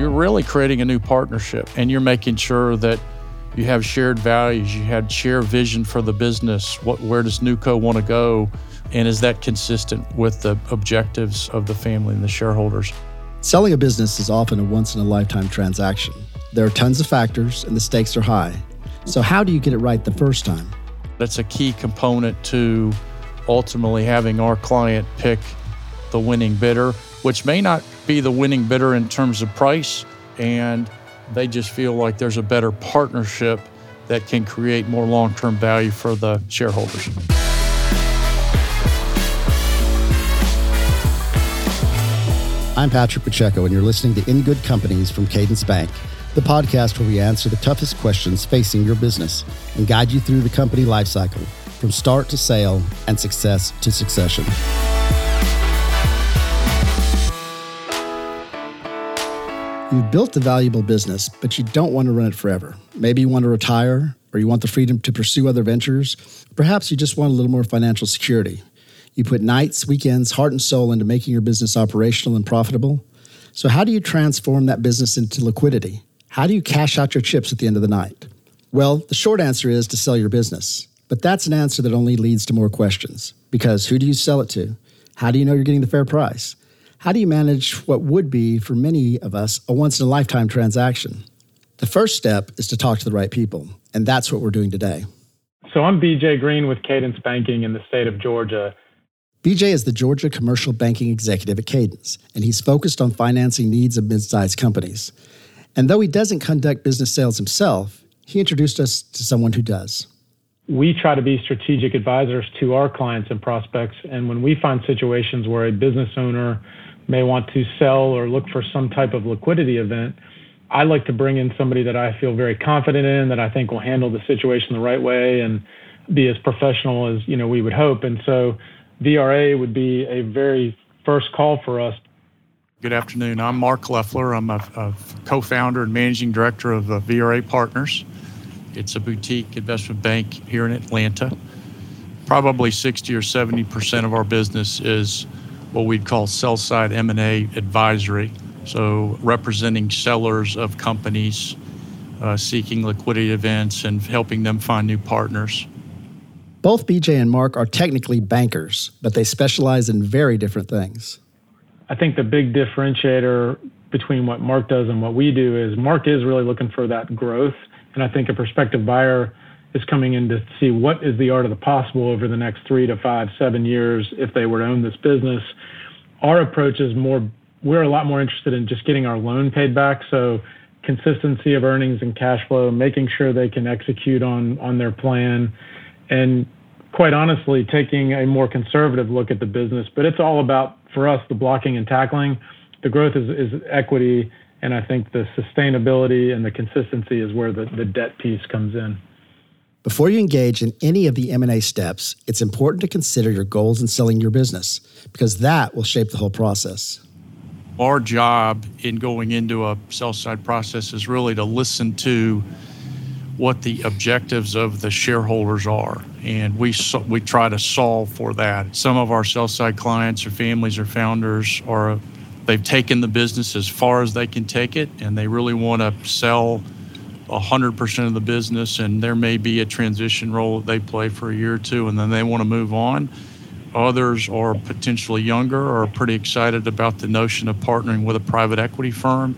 you're really creating a new partnership and you're making sure that you have shared values, you had shared vision for the business. What, where does NewCo want to go? And is that consistent with the objectives of the family and the shareholders? Selling a business is often a once in a lifetime transaction. There are tons of factors and the stakes are high. So, how do you get it right the first time? That's a key component to ultimately having our client pick the winning bidder, which may not be the winning bidder in terms of price, and they just feel like there's a better partnership that can create more long term value for the shareholders. I'm Patrick Pacheco, and you're listening to In Good Companies from Cadence Bank, the podcast where we answer the toughest questions facing your business and guide you through the company lifecycle from start to sale and success to succession. You've built a valuable business, but you don't want to run it forever. Maybe you want to retire, or you want the freedom to pursue other ventures. Perhaps you just want a little more financial security. You put nights, weekends, heart, and soul into making your business operational and profitable. So, how do you transform that business into liquidity? How do you cash out your chips at the end of the night? Well, the short answer is to sell your business. But that's an answer that only leads to more questions. Because who do you sell it to? How do you know you're getting the fair price? How do you manage what would be, for many of us, a once in a lifetime transaction? The first step is to talk to the right people, and that's what we're doing today. So I'm BJ Green with Cadence Banking in the state of Georgia. BJ is the Georgia Commercial Banking Executive at Cadence, and he's focused on financing needs of mid sized companies. And though he doesn't conduct business sales himself, he introduced us to someone who does. We try to be strategic advisors to our clients and prospects. And when we find situations where a business owner may want to sell or look for some type of liquidity event, I like to bring in somebody that I feel very confident in, that I think will handle the situation the right way and be as professional as you know we would hope. And so VRA would be a very first call for us. Good afternoon. I'm Mark Leffler. I'm a, a co-founder and managing director of uh, VRA Partners. It's a boutique investment bank here in Atlanta. Probably 60 or 70 percent of our business is what we'd call sell side M&A advisory. So representing sellers of companies uh, seeking liquidity events and helping them find new partners. Both BJ and Mark are technically bankers, but they specialize in very different things. I think the big differentiator between what Mark does and what we do is Mark is really looking for that growth. And I think a prospective buyer is coming in to see what is the art of the possible over the next three to five, seven years if they were to own this business. Our approach is more, we're a lot more interested in just getting our loan paid back. So consistency of earnings and cash flow, making sure they can execute on, on their plan, and quite honestly, taking a more conservative look at the business. But it's all about, for us, the blocking and tackling. The growth is, is equity, and I think the sustainability and the consistency is where the, the debt piece comes in. Before you engage in any of the M&A steps, it's important to consider your goals in selling your business because that will shape the whole process. Our job in going into a sell side process is really to listen to what the objectives of the shareholders are and we we try to solve for that. Some of our sell side clients or families or founders are they've taken the business as far as they can take it and they really want to sell 100% of the business, and there may be a transition role that they play for a year or two, and then they want to move on. Others are potentially younger or pretty excited about the notion of partnering with a private equity firm,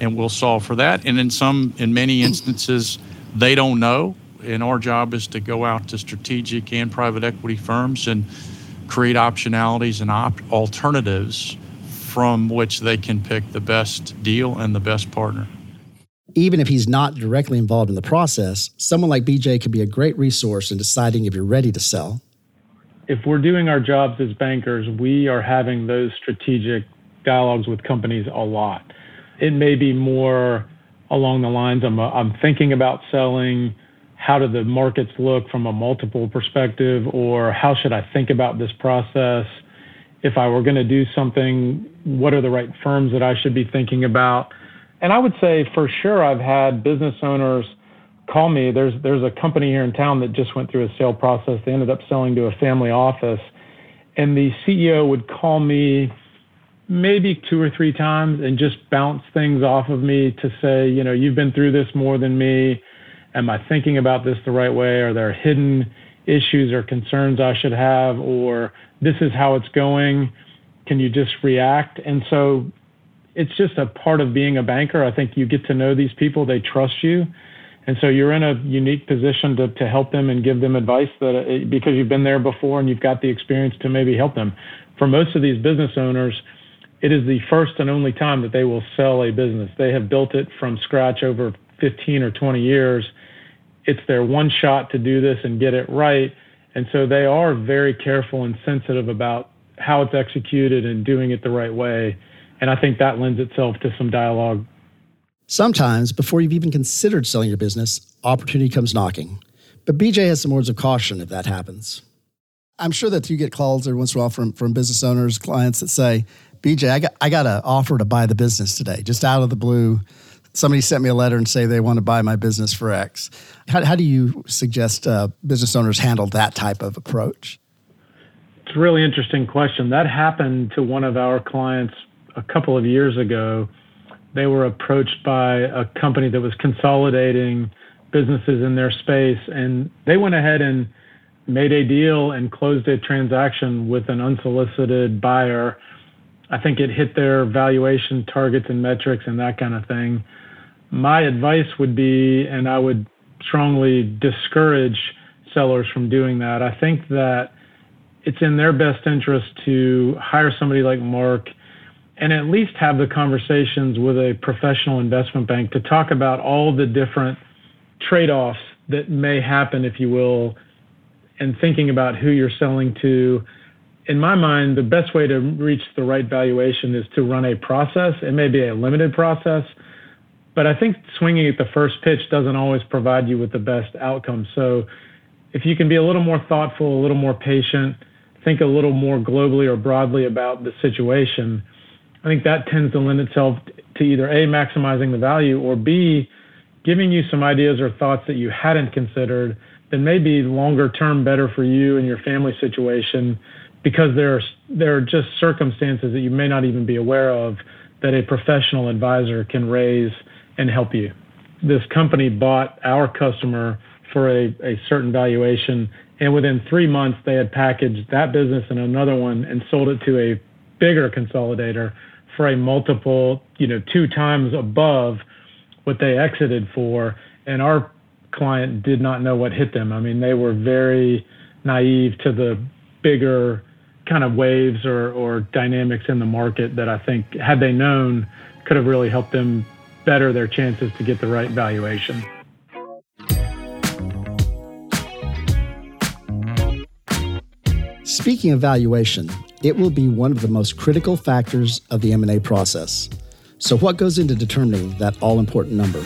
and we'll solve for that. And in some, in many instances, they don't know, and our job is to go out to strategic and private equity firms and create optionalities and op- alternatives from which they can pick the best deal and the best partner even if he's not directly involved in the process, someone like BJ could be a great resource in deciding if you're ready to sell. If we're doing our jobs as bankers, we are having those strategic dialogues with companies a lot. It may be more along the lines I'm, I'm thinking about selling. How do the markets look from a multiple perspective? Or how should I think about this process? If I were going to do something, what are the right firms that I should be thinking about? And I would say for sure I've had business owners call me. There's there's a company here in town that just went through a sale process. They ended up selling to a family office. And the CEO would call me maybe two or three times and just bounce things off of me to say, you know, you've been through this more than me. Am I thinking about this the right way? Are there hidden issues or concerns I should have? Or this is how it's going. Can you just react? And so it's just a part of being a banker. I think you get to know these people, they trust you. And so you're in a unique position to, to help them and give them advice that uh, because you've been there before and you've got the experience to maybe help them. For most of these business owners, it is the first and only time that they will sell a business. They have built it from scratch over 15 or 20 years. It's their one shot to do this and get it right. And so they are very careful and sensitive about how it's executed and doing it the right way. And I think that lends itself to some dialogue. Sometimes, before you've even considered selling your business, opportunity comes knocking. But BJ has some words of caution if that happens. I'm sure that you get calls every once in a while from, from business owners, clients that say, BJ, I got I got an offer to buy the business today, just out of the blue. Somebody sent me a letter and say they want to buy my business for X. How, how do you suggest uh, business owners handle that type of approach? It's a really interesting question. That happened to one of our clients a couple of years ago. They were approached by a company that was consolidating businesses in their space, and they went ahead and made a deal and closed a transaction with an unsolicited buyer I think it hit their valuation targets and metrics and that kind of thing. My advice would be, and I would strongly discourage sellers from doing that. I think that it's in their best interest to hire somebody like Mark and at least have the conversations with a professional investment bank to talk about all the different trade offs that may happen, if you will, and thinking about who you're selling to in my mind, the best way to reach the right valuation is to run a process. It may be a limited process, but I think swinging at the first pitch doesn't always provide you with the best outcome. So if you can be a little more thoughtful, a little more patient, think a little more globally or broadly about the situation, I think that tends to lend itself to either A, maximizing the value, or B, giving you some ideas or thoughts that you hadn't considered that may be longer term better for you and your family situation because there are, there are just circumstances that you may not even be aware of that a professional advisor can raise and help you. This company bought our customer for a, a certain valuation, and within three months, they had packaged that business and another one and sold it to a bigger consolidator for a multiple, you know, two times above what they exited for. And our client did not know what hit them. I mean, they were very naive to the bigger kind of waves or, or dynamics in the market that I think, had they known, could have really helped them better their chances to get the right valuation. Speaking of valuation, it will be one of the most critical factors of the M&A process. So what goes into determining that all-important number?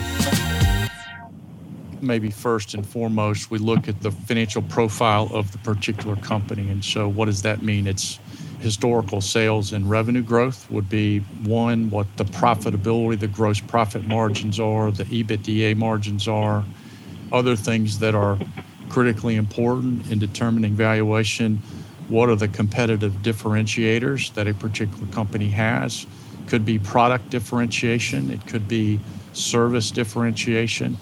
maybe first and foremost, we look at the financial profile of the particular company. And so, what does that mean? It's historical sales and revenue growth would be one, what the profitability, the gross profit margins are, the EBITDA margins are, other things that are critically important in determining valuation. What are the competitive differentiators that a particular company has? Could be product differentiation, it could be service differentiation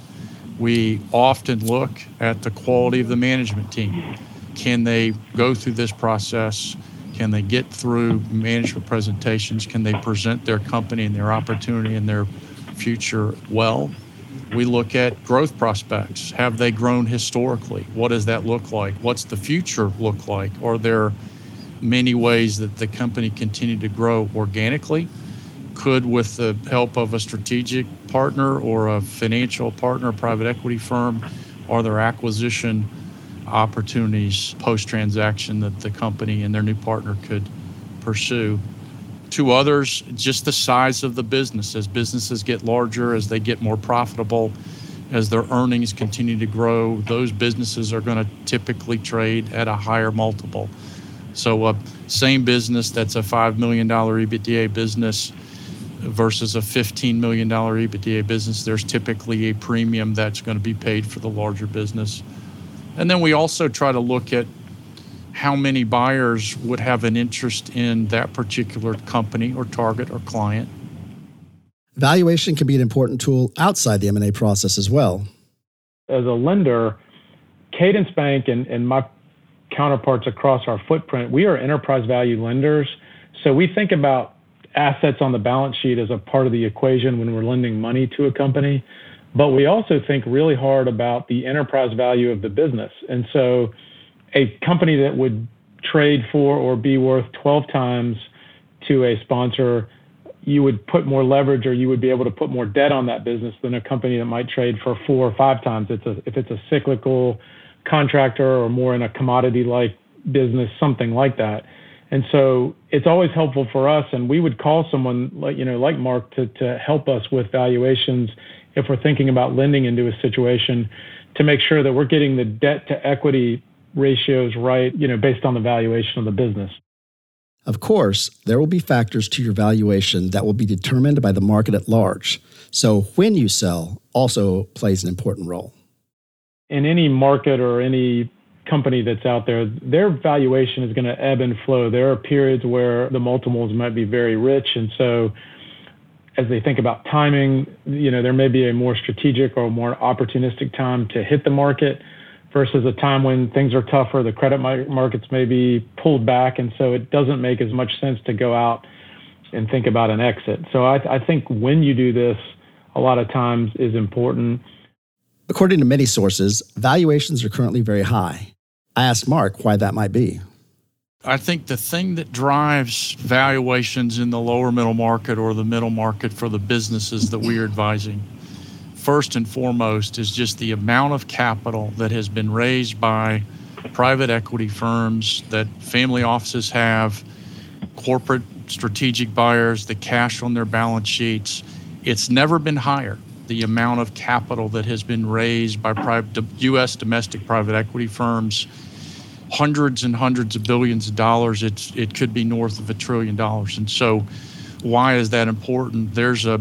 we often look at the quality of the management team. Can they go through this process? Can they get through management presentations? Can they present their company and their opportunity and their future well? We look at growth prospects. Have they grown historically? What does that look like? What's the future look like? Are there many ways that the company continue to grow organically? could, with the help of a strategic partner or a financial partner, private equity firm, are there acquisition opportunities post transaction that the company and their new partner could pursue? To others, just the size of the business. As businesses get larger, as they get more profitable, as their earnings continue to grow, those businesses are going to typically trade at a higher multiple. So, a uh, same business that's a $5 million EBITDA business versus a $15 million EBITDA business, there's typically a premium that's going to be paid for the larger business. And then we also try to look at how many buyers would have an interest in that particular company or target or client. Valuation can be an important tool outside the M&A process as well. As a lender, Cadence Bank and, and my counterparts across our footprint, we are enterprise value lenders. So we think about assets on the balance sheet as a part of the equation when we're lending money to a company. But we also think really hard about the enterprise value of the business. And so a company that would trade for or be worth 12 times to a sponsor, you would put more leverage or you would be able to put more debt on that business than a company that might trade for four or five times. It's a, if it's a cyclical contractor or more in a commodity like business, something like that. And so it's always helpful for us, and we would call someone like you know like Mark to to help us with valuations if we're thinking about lending into a situation to make sure that we're getting the debt to equity ratios right, you know, based on the valuation of the business. Of course, there will be factors to your valuation that will be determined by the market at large. So when you sell also plays an important role. In any market or any company that's out there, their valuation is going to ebb and flow. There are periods where the multiples might be very rich. And so as they think about timing, you know, there may be a more strategic or more opportunistic time to hit the market versus a time when things are tougher. The credit markets may be pulled back. And so it doesn't make as much sense to go out and think about an exit. So I, I think when you do this, a lot of times is important. According to many sources, valuations are currently very high. I asked Mark why that might be. I think the thing that drives valuations in the lower middle market or the middle market for the businesses that we are advising, first and foremost, is just the amount of capital that has been raised by private equity firms that family offices have, corporate strategic buyers, the cash on their balance sheets. It's never been higher. The amount of capital that has been raised by private, U.S. domestic private equity firms hundreds and hundreds of billions of dollars. It's it could be north of a trillion dollars. And so, why is that important? There's a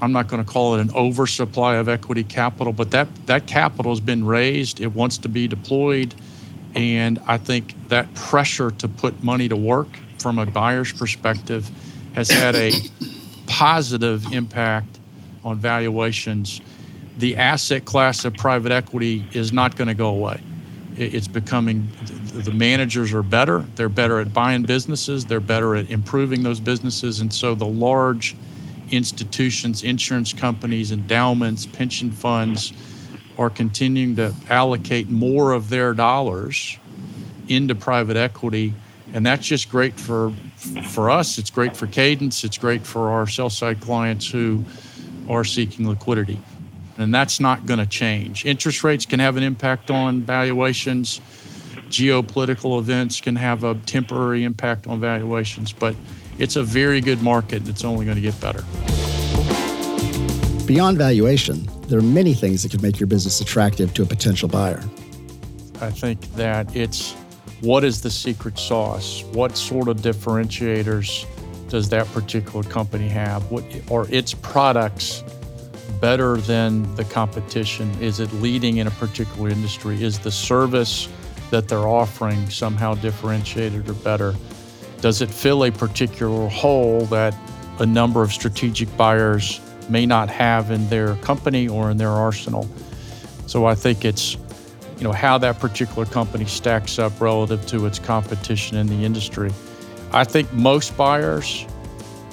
I'm not going to call it an oversupply of equity capital, but that that capital has been raised. It wants to be deployed, and I think that pressure to put money to work from a buyer's perspective has had a positive impact on valuations. The asset class of private equity is not going to go away it's becoming the managers are better. They're better at buying businesses. They're better at improving those businesses. And so the large institutions, insurance companies, endowments, pension funds are continuing to allocate more of their dollars into private equity. And that's just great for for us. It's great for Cadence. It's great for our sell side clients who are seeking liquidity and that's not going to change. Interest rates can have an impact on valuations. Geopolitical events can have a temporary impact on valuations, but it's a very good market. and It's only going to get better. Beyond valuation, there are many things that could make your business attractive to a potential buyer. I think that it's what is the secret sauce? What sort of differentiators does that particular company have? What are its products better than the competition? Is it leading in a particular industry? Is the service that they're offering somehow differentiated or better? Does it fill a particular hole that a number of strategic buyers may not have in their company or in their arsenal? So I think it's you know how that particular company stacks up relative to its competition in the industry. I think most buyers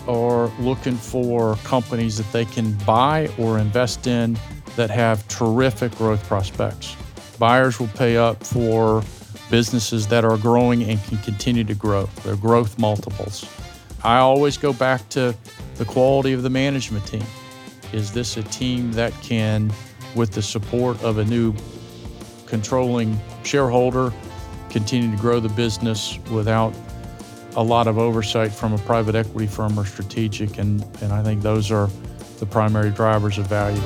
are looking for companies that they can buy or invest in that have terrific growth prospects. Buyers will pay up for businesses that are growing and can continue to grow, their growth multiples. I always go back to the quality of the management team. Is this a team that can, with the support of a new controlling shareholder, continue to grow the business without a lot of oversight from a private equity firm or strategic, and, and I think those are the primary drivers of value.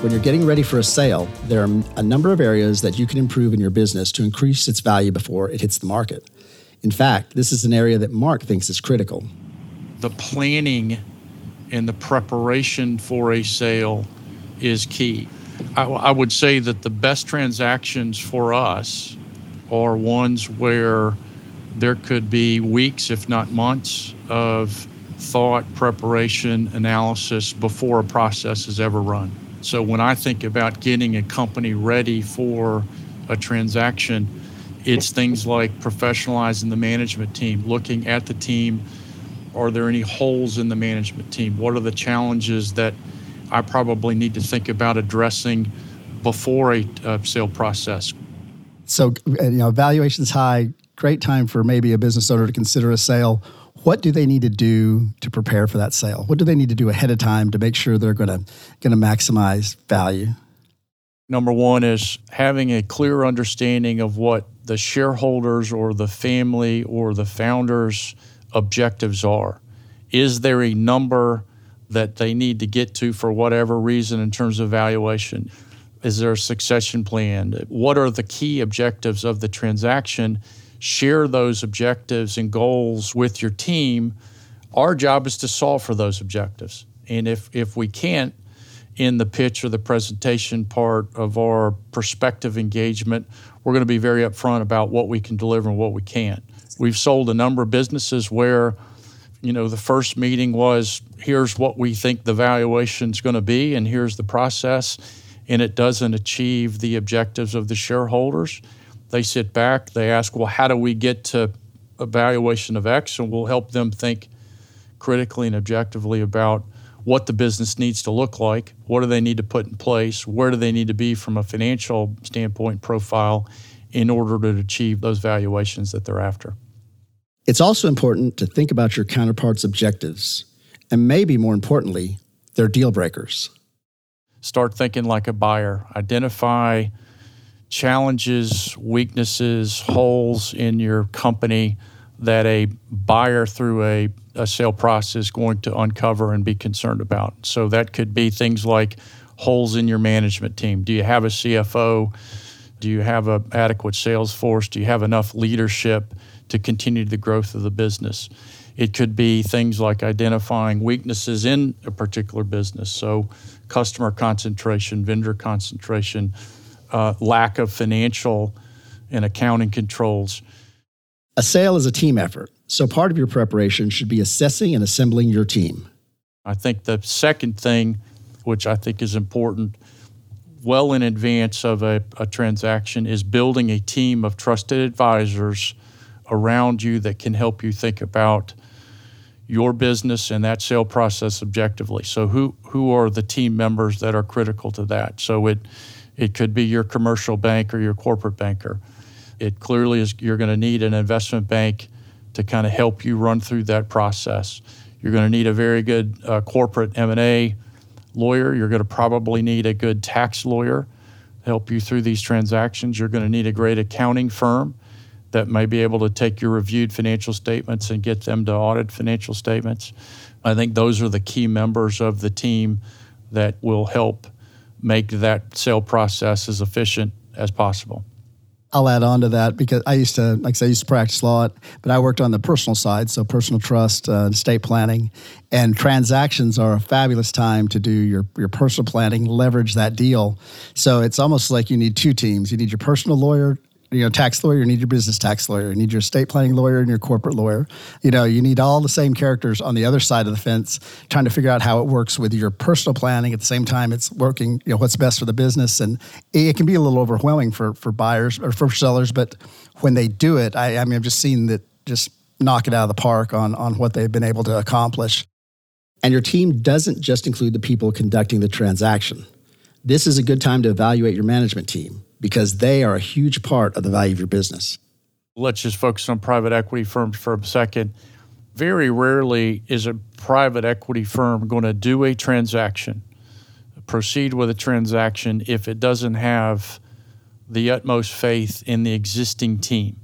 When you're getting ready for a sale, there are a number of areas that you can improve in your business to increase its value before it hits the market. In fact, this is an area that Mark thinks is critical. The planning and the preparation for a sale is key. I, I would say that the best transactions for us are ones where there could be weeks, if not months, of thought, preparation, analysis before a process is ever run. So when I think about getting a company ready for a transaction, it's things like professionalizing the management team, looking at the team. Are there any holes in the management team? What are the challenges that I probably need to think about addressing before a, sale process? So, uh, you know, valuation's high, great time for maybe a business owner to consider a sale. What do they need to do to prepare for that sale? What do they need to do ahead of time to make sure they're going to going to maximize value? Number one is having a clear understanding of what the shareholders or the family or the founders' objectives are. Is there a number that they need to get to for whatever reason in terms of valuation? Is there a succession plan? What are the key objectives of the transaction? Share those objectives and goals with your team. Our job is to solve for those objectives. And if, if we can't, in the pitch or the presentation part of our prospective engagement, we're going to be very upfront about what we can deliver and what we can't. We've sold a number of businesses where, you know, the first meeting was here's what we think the valuation is going to be, and here's the process, and it doesn't achieve the objectives of the shareholders. They sit back, they ask, well, how do we get to a valuation of X? And we'll help them think critically and objectively about what the business needs to look like, what do they need to put in place, where do they need to be from a financial standpoint profile in order to achieve those valuations that they're after. It's also important to think about your counterpart's objectives, and maybe more importantly, their deal breakers. Start thinking like a buyer. Identify challenges, weaknesses, holes in your company that a buyer through a, a sale process is going to uncover and be concerned about. So that could be things like holes in your management team. Do you have a CFO? Do you have an adequate sales force? Do you have enough leadership to continue the growth of the business? It could be things like identifying weaknesses in a particular business. So, customer concentration, vendor concentration, uh, lack of financial and accounting controls a sale is a team effort, so part of your preparation should be assessing and assembling your team. I think the second thing, which I think is important, well in advance of a, a transaction, is building a team of trusted advisors around you that can help you think about your business and that sale process objectively. So who who are the team members that are critical to that? So it it could be your commercial bank or your corporate banker it clearly is you're going to need an investment bank to kind of help you run through that process. You're going to need a very good uh, corporate M&A lawyer. You're going to probably need a good tax lawyer to help you through these transactions. You're going to need a great accounting firm that may be able to take your reviewed financial statements and get them to audit financial statements. I think those are the key members of the team that will help make that sale process as efficient as possible. I'll add on to that because I used to, like I said, I used to practice law, but I worked on the personal side, so personal trust, uh, estate planning, and transactions are a fabulous time to do your your personal planning, leverage that deal. So it's almost like you need two teams. You need your personal lawyer you know tax lawyer you need your business tax lawyer you need your estate planning lawyer and your corporate lawyer. You know you need all the same characters on the other side of the fence trying to figure out how it works with your personal planning. At the same time it's working you know what's best for the business. And it can be a little overwhelming for for buyers or for sellers but when they do it i, I mean i've just seen that just knock it out of the park on on what they've been able to accomplish. And your team doesn't just include the people conducting the transaction. This is a good time to evaluate your management team because they are a huge part of the value of your business. Let's just focus on private equity firms for a second. Very rarely is a private equity firm going to do a transaction, proceed with a transaction if it doesn't have the utmost faith in the existing team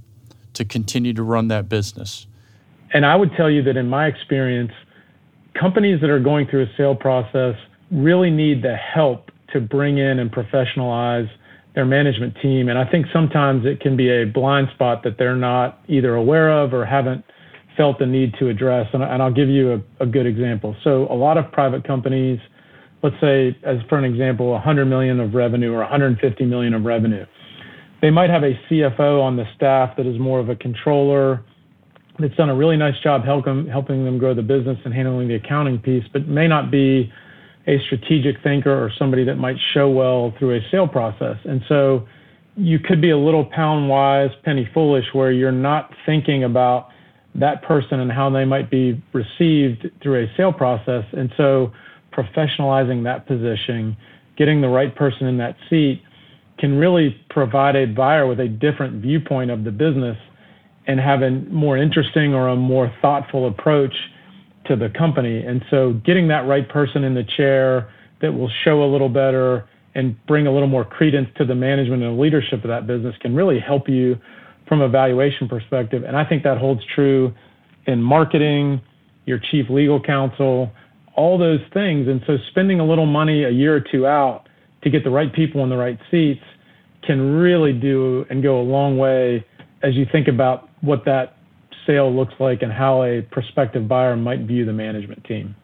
to continue to run that business. And I would tell you that in my experience, companies that are going through a sale process really need the help to bring in and professionalize their management team. And I think sometimes it can be a blind spot that they're not either aware of or haven't felt the need to address. And, and I'll give you a, a, good example. So, a lot of private companies, let's say, as for an example, 100 million of revenue or 150 million of revenue. They might have a CFO on the staff that is more of a controller that's done a really nice job helping helping them grow the business and handling the accounting piece, but may not be a strategic thinker or somebody that might show well through a sale process. And so you could be a little pound wise, penny foolish, where you're not thinking about that person and how they might be received through a sale process. And so professionalizing that position, getting the right person in that seat can really provide a buyer with a different viewpoint of the business and have a more interesting or a more thoughtful approach to the company. And so getting that right person in the chair that will show a little better and bring a little more credence to the management and leadership of that business can really help you from a valuation perspective. And I think that holds true in marketing, your chief legal counsel, all those things. And so spending a little money a year or two out to get the right people in the right seats can really do and go a long way as you think about what that sale looks like and how a prospective buyer might view the management team.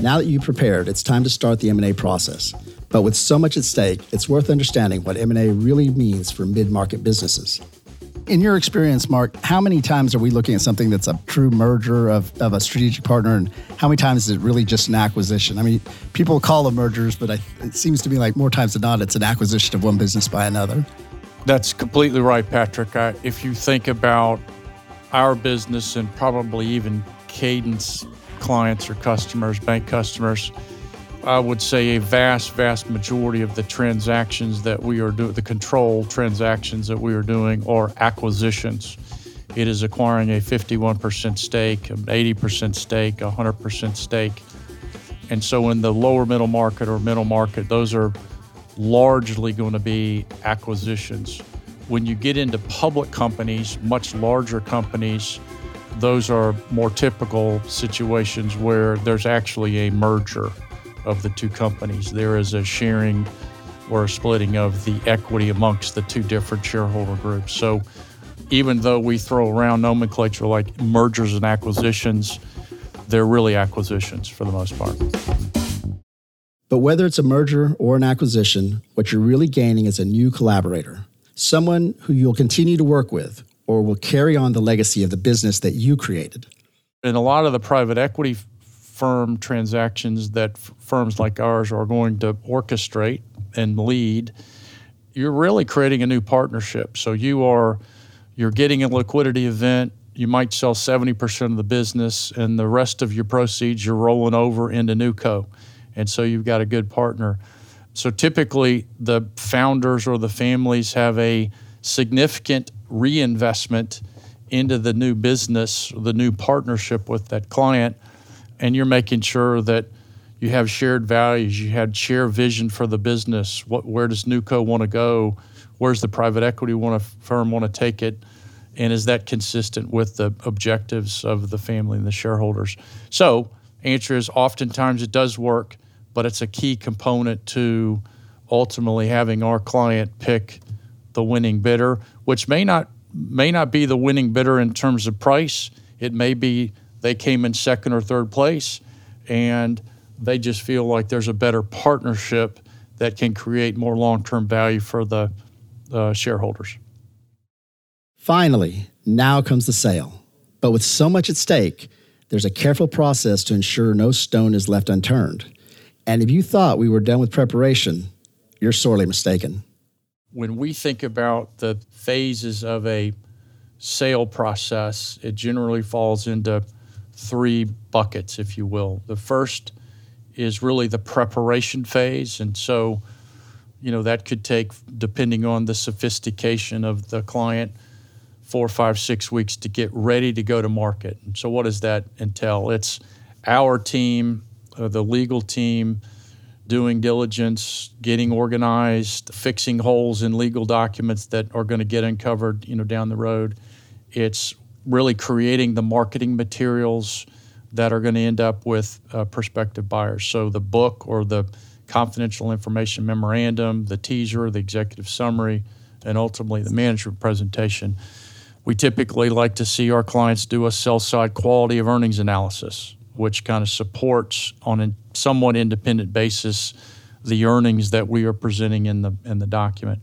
Now that you've prepared, it's time to start the M&A process. But with so much at stake, it's worth understanding what M&A really means for mid-market businesses. In your experience, Mark, how many times are we looking at something that's a true merger of, of a strategic partner, and how many times is it really just an acquisition? I mean, people call them mergers, but I, it seems to me like more times than not, it's an acquisition of one business by another. That's completely right, Patrick. I, if you think about our business and probably even Cadence clients or customers, bank customers, I would say a vast, vast majority of the transactions that we are doing, the control transactions that we are doing, are acquisitions. It is acquiring a 51% stake, an 80% stake, a 100% stake. And so in the lower middle market or middle market, those are largely going to be acquisitions. When you get into public companies, much larger companies, those are more typical situations where there's actually a merger of the two companies. There is a sharing or a splitting of the equity amongst the two different shareholder groups. So even though we throw around nomenclature like mergers and acquisitions, they're really acquisitions for the most part. But whether it's a merger or an acquisition, what you're really gaining is a new collaborator, someone who you'll continue to work with or will carry on the legacy of the business that you created. In a lot of the private equity firm transactions that f- firms like ours are going to orchestrate and lead, you're really creating a new partnership. So you are you're getting a liquidity event. You might sell 70% of the business, and the rest of your proceeds you're rolling over into NewCo. And so you've got a good partner. So typically, the founders or the families have a significant reinvestment into the new business, the new partnership with that client and you're making sure that you have shared values, you had shared vision for the business. What, where does NewCo want to go? Where's the private equity want to, firm want to take it? And is that consistent with the objectives of the family and the shareholders? So, answer is oftentimes it does work, but it's a key component to ultimately having our client pick the winning bidder, which may not may not be the winning bidder in terms of price. It may be they came in second or third place, and they just feel like there's a better partnership that can create more long term value for the uh, shareholders. Finally, now comes the sale. But with so much at stake, there's a careful process to ensure no stone is left unturned. And if you thought we were done with preparation, you're sorely mistaken. When we think about the phases of a sale process, it generally falls into three buckets, if you will. The first is really the preparation phase. And so, you know, that could take, depending on the sophistication of the client, four, five, six weeks to get ready to go to market. So, what does that entail? It's our team, uh, the legal team, doing diligence, getting organized, fixing holes in legal documents that are going to get uncovered, you know, down the road. It's really creating the marketing materials that are going to end up with uh, prospective buyers. So the book or the confidential information memorandum, the teaser, the executive summary, and ultimately the management presentation. We typically like to see our clients do a sell side quality of earnings analysis. which kind of supports on a somewhat independent basis the earnings that we are presenting in the in the document,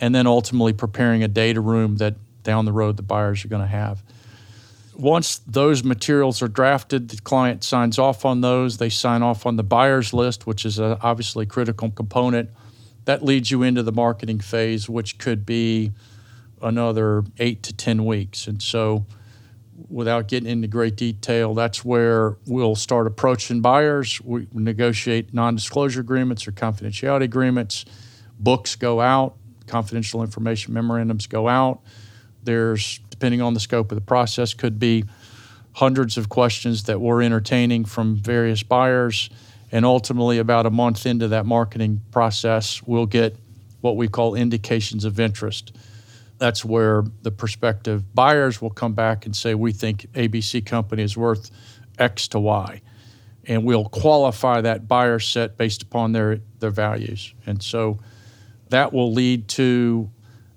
and then ultimately preparing a data room that down the road the buyers are going to have. Once those materials are drafted, the client signs off on those. They sign off on the buyer's list, which is a obviously critical component. That leads you into the marketing phase, which could be another eight to 10 weeks. And so, without getting into great detail, that's where we'll start approaching buyers. We negotiate non disclosure agreements or confidentiality agreements. Books go out, confidential information memorandums go out. There's, depending on the scope of the process, could be hundreds of questions that we're entertaining from various buyers. And ultimately, about a month into that marketing process, we'll get what we call indications of interest that's where the prospective buyers will come back and say, we think ABC company is worth X to Y. And we'll qualify that buyer set based upon their, their values. And so that will lead to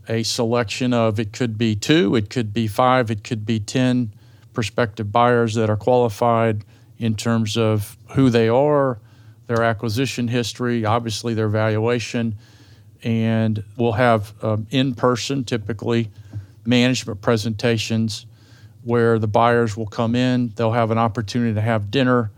a selection of it could be two, it could be five, it could be 10 prospective buyers that are qualified in terms of who they are, their acquisition history, obviously their valuation and we'll have um, in person, typically, management presentations where the buyers will come in. They'll have an opportunity to have dinner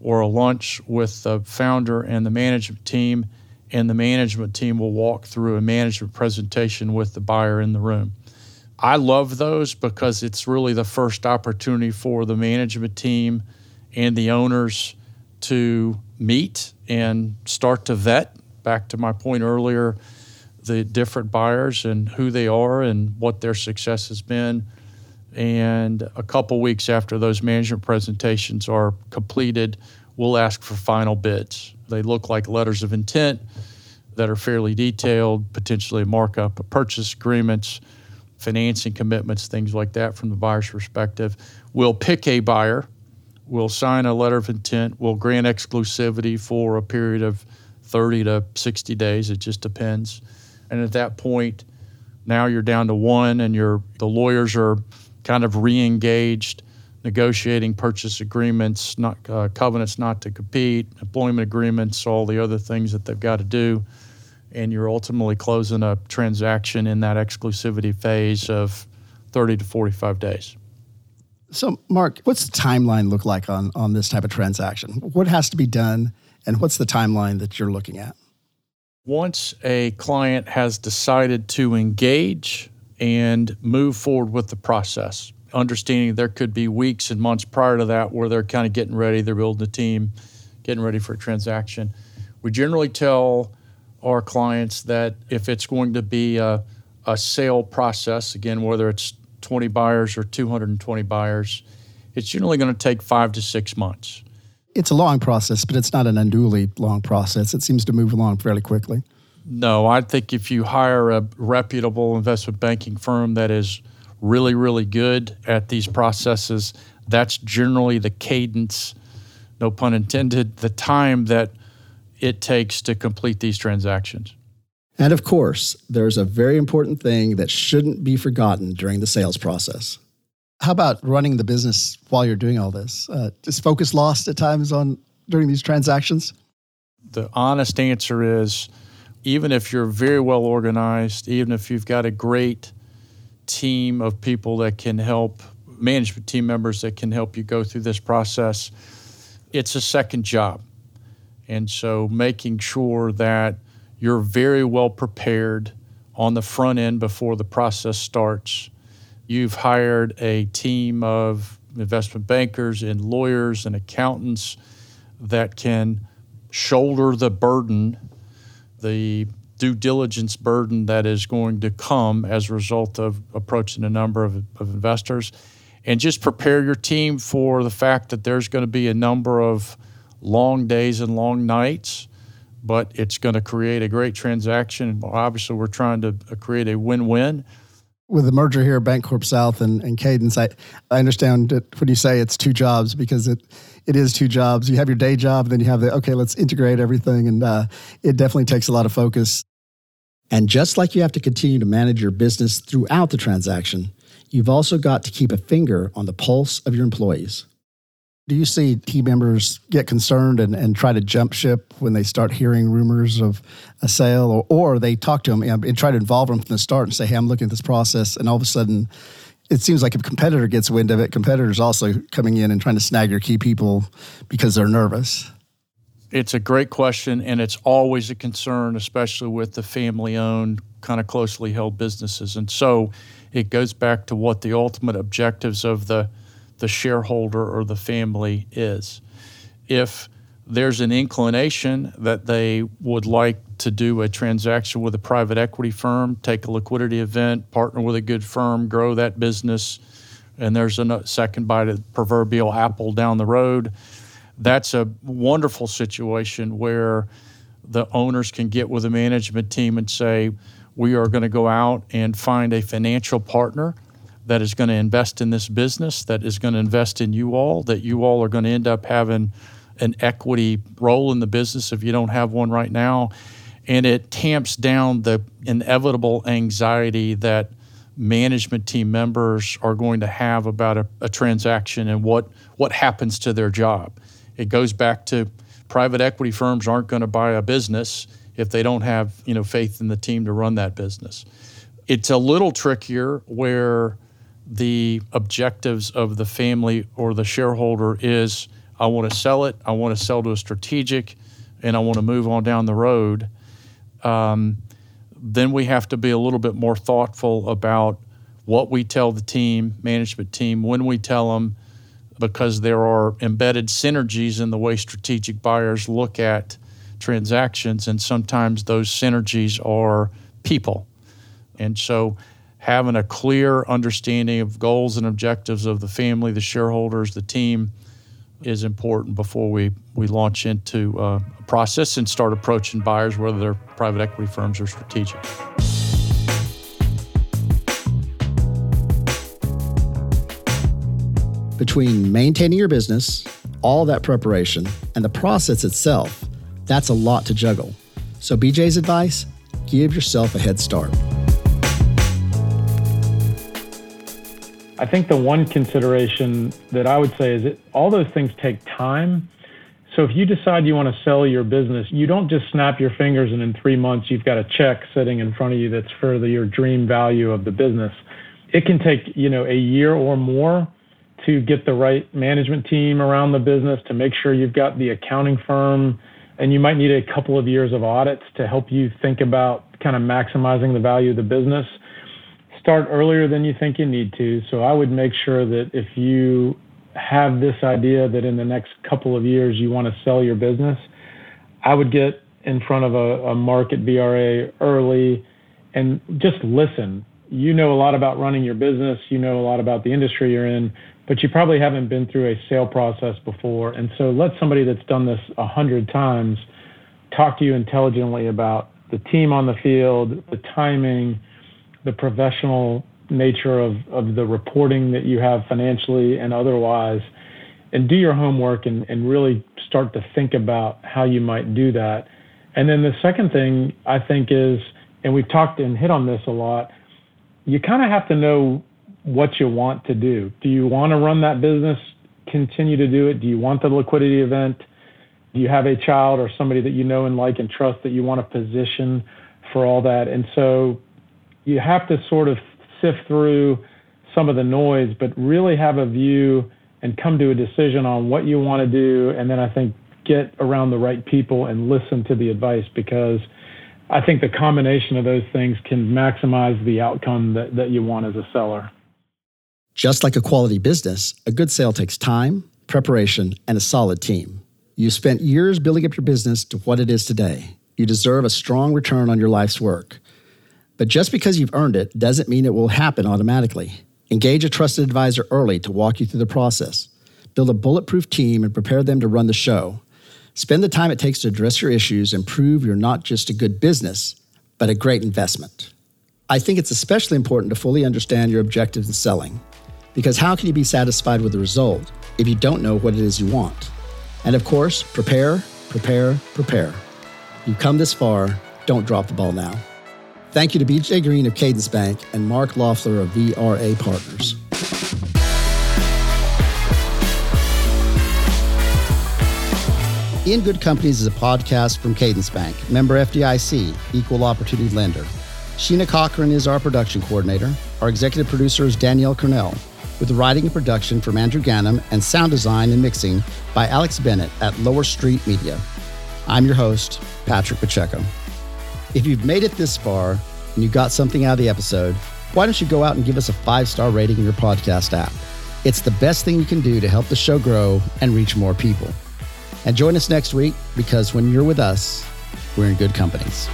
or a lunch with the founder and the management team, and the management team will walk through a management presentation with the buyer in the room. I love those because it's really the first opportunity for the management team and the owners to meet and start to vet back to my point earlier, the different buyers and who they are and what their success has been. And a couple weeks after those management presentations are completed, we'll ask for final bids. They look like letters of intent that are fairly detailed, potentially a markup purchase agreements, financing commitments, things like that from the buyer's perspective. We'll pick a buyer, we'll sign a letter of intent, we'll grant exclusivity for a period of 30 to 60 days. It just depends. And at that point, now you're down to one, and you're, the lawyers are kind of re engaged, negotiating purchase agreements, not, uh, covenants not to compete, employment agreements, all the other things that they've got to do. And you're ultimately closing a transaction in that exclusivity phase of 30 to 45 days. So, Mark, what's the timeline look like on, on this type of transaction? What has to be done? And what's the timeline that you're looking at? Once a client has decided to engage and move forward with the process, understanding there could be weeks and months prior to that where they're kind of getting ready, they're building a team, getting ready for a transaction. We generally tell our clients that if it's going to be a, a sale process, again, whether it's 20 buyers or 220 buyers, it's generally going to take five to six months it's a long process, but it's not an unduly long process. It seems to move along fairly quickly. No, I think if you hire a reputable investment banking firm that is really, really good at these processes, that's generally the cadence, no pun intended, the time that it takes to complete these transactions. And of course, there's a very important thing that shouldn't be forgotten during the sales process how about running the business while you're doing all this? Uh, is focus lost at times on during these transactions? The honest answer is even if you're very well organized, even if you've got a great team of people that can help, management team members that can help you go through this process, it's a second job. And so making sure that you're very well prepared on the front end before the process starts You've hired a team of investment bankers and lawyers and accountants that can shoulder the burden, the due diligence burden that is going to come as a result of approaching a number of, of investors. And just prepare your team for the fact that there's going to be a number of long days and long nights, but it's going to create a great transaction. Obviously, we're trying to create a win win with the merger here, Bancorp South and, and Cadence, I, I understand that when you say it's two jobs because it it is two jobs. You have your day job, then you have the okay, let's integrate everything, and uh, it definitely takes a lot of focus. And just like you have to continue to manage your business throughout the transaction, you've also got to keep a finger on the pulse of your employees. Do you see team members get concerned and, and try to jump ship when they start hearing rumors of a sale, or, or they talk to them and, and try to involve them from the start and say, hey, I'm looking at this process, and all of a sudden it seems like if a competitor gets wind of it, competitors also coming in and trying to snag your key people because they're nervous. It's a great question, and it's always a concern, especially with the family owned, kind of closely held businesses. And so it goes back to what the ultimate objectives of the the shareholder or the family is. If there's an inclination that they would like to do a transaction with a private equity firm, take a liquidity event, partner with a good firm, grow that business, and there's a second bite of the proverbial apple down the road. That's a wonderful situation where the owners can get with the management team and say, We are going to go out and find a financial partner that is going to invest in this business, that is going to invest in you all, that you all are going to end up having an equity role in the business if you don't have one right now. And it tamps down the inevitable anxiety that management team members are going to have about a, a transaction and what, what happens to their job. It goes back to private equity firms aren't going to buy a business if they don't have you know faith in the team to run that business. It's a little trickier where the objectives of the family or the shareholder is I want to sell it, I want to sell to a strategic, and I want to move on down the road, um, then we have to be a little bit more thoughtful about what we tell the team, management team, when we tell them, because there are embedded synergies in the way strategic buyers look at transactions, and sometimes those synergies are people. And so having a clear understanding of goals and objectives of the family, the shareholders, the team is important before we, we launch into uh, a process and start approaching buyers, whether they're private equity firms or strategic. Between maintaining your business, all that preparation, and the process itself, that's a lot to juggle. So, BJ's advice give yourself a head start. I think the one consideration that I would say is that all those things take time. So if you decide you want to sell your business, you don't just snap your fingers and in three months you've got a check sitting in front of you that's for the, your dream value of the business. It can take you know a year or more to get the right management team around the business to make sure you've got the accounting firm, and you might need a couple of years of audits to help you think about kind of maximizing the value of the business start earlier than you think you need to. So I would make sure that if you have this idea that in the next couple of years you want to sell your business, I would get in front of a, a Mark at VRA early and just listen. You know a lot about running your business, you know a lot about the industry you're in, but you probably haven't been through a sale process before. And so let somebody that's done this a hundred times talk to you intelligently about the team on the field, the timing, the professional nature of, of the reporting that you have financially and otherwise, and do your homework and, and really start to think about how you might do that. And then the second thing I think is, and we've talked and hit on this a lot, you kind of have to know what you want to do. Do you want to run that business, continue to do it? Do you want the liquidity event? Do you have a child or somebody that you know and like and trust that you want to position for all that? And so you have to sort of sift through some of the noise, but really have a view and come to a decision on what you want to do. And then I think get around the right people and listen to the advice because I think the combination of those things can maximize the outcome that, that you want as a seller. Just like a quality business, a good sale takes time, preparation, and a solid team. You spent years building up your business to what it is today. You deserve a strong return on your life's work. But just because you've earned it doesn't mean it will happen automatically. Engage a trusted advisor early to walk you through the process. Build a bulletproof team and prepare them to run the show. Spend the time it takes to address your issues and prove you're not just a good business, but a great investment. I think it's especially important to fully understand your objectives in selling, because how can you be satisfied with the result if you don't know what it is you want? And of course, prepare, prepare, prepare. You've come this far, don't drop the ball now. Thank you to BJ Green of Cadence Bank and Mark Loeffler of VRA Partners. In Good Companies is a podcast from Cadence Bank, member FDIC, equal opportunity lender. Sheena Cochran is our production coordinator. Our executive producer is Danielle Cornell, with writing and production from Andrew Gannum and sound design and mixing by Alex Bennett at Lower Street Media. I'm your host, Patrick Pacheco. If you've made it this far and you got something out of the episode, why don't you go out and give us a five star rating in your podcast app? It's the best thing you can do to help the show grow and reach more people. And join us next week because when you're with us, we're in good companies.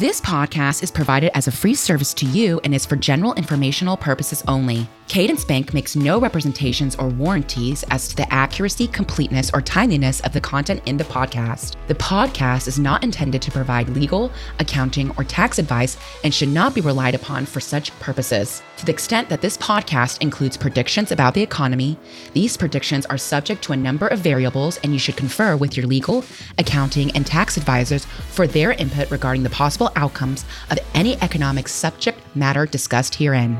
This podcast is provided as a free service to you and is for general informational purposes only. Cadence Bank makes no representations or warranties as to the accuracy, completeness, or timeliness of the content in the podcast. The podcast is not intended to provide legal, accounting, or tax advice and should not be relied upon for such purposes. To the extent that this podcast includes predictions about the economy, these predictions are subject to a number of variables, and you should confer with your legal, accounting, and tax advisors for their input regarding the possible outcomes of any economic subject matter discussed herein.